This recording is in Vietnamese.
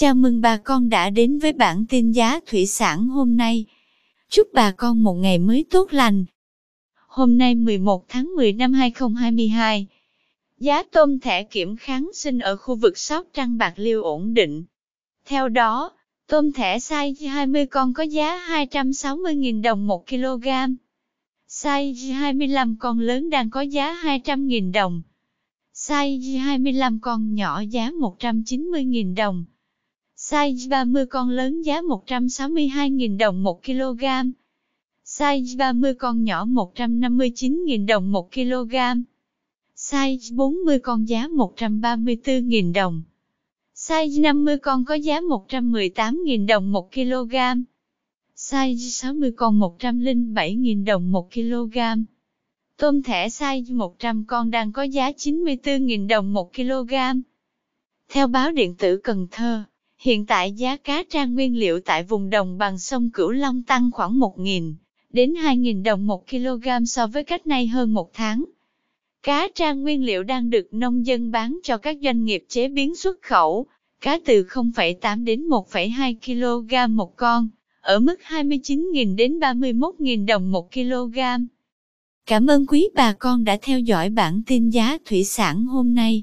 Chào mừng bà con đã đến với bản tin giá thủy sản hôm nay. Chúc bà con một ngày mới tốt lành. Hôm nay 11 tháng 10 năm 2022, giá tôm thẻ kiểm kháng sinh ở khu vực Sóc Trăng Bạc Liêu ổn định. Theo đó, tôm thẻ size 20 con có giá 260.000 đồng 1 kg. Size 25 con lớn đang có giá 200.000 đồng. Size 25 con nhỏ giá 190.000 đồng. Size 30 con lớn giá 162.000 đồng 1 kg. Size 30 con nhỏ 159.000 đồng 1 kg. Size 40 con giá 134.000 đồng. Size 50 con có giá 118.000 đồng 1 kg. Size 60 con 107.000 đồng 1 kg. Tôm thẻ size 100 con đang có giá 94.000 đồng 1 kg. Theo báo điện tử Cần Thơ, hiện tại giá cá tra nguyên liệu tại vùng đồng bằng sông Cửu Long tăng khoảng 1.000 đến 2.000 đồng 1 kg so với cách nay hơn một tháng. Cá tra nguyên liệu đang được nông dân bán cho các doanh nghiệp chế biến xuất khẩu, cá từ 0,8 đến 1,2 kg một con, ở mức 29.000 đến 31.000 đồng một kg. Cảm ơn quý bà con đã theo dõi bản tin giá thủy sản hôm nay.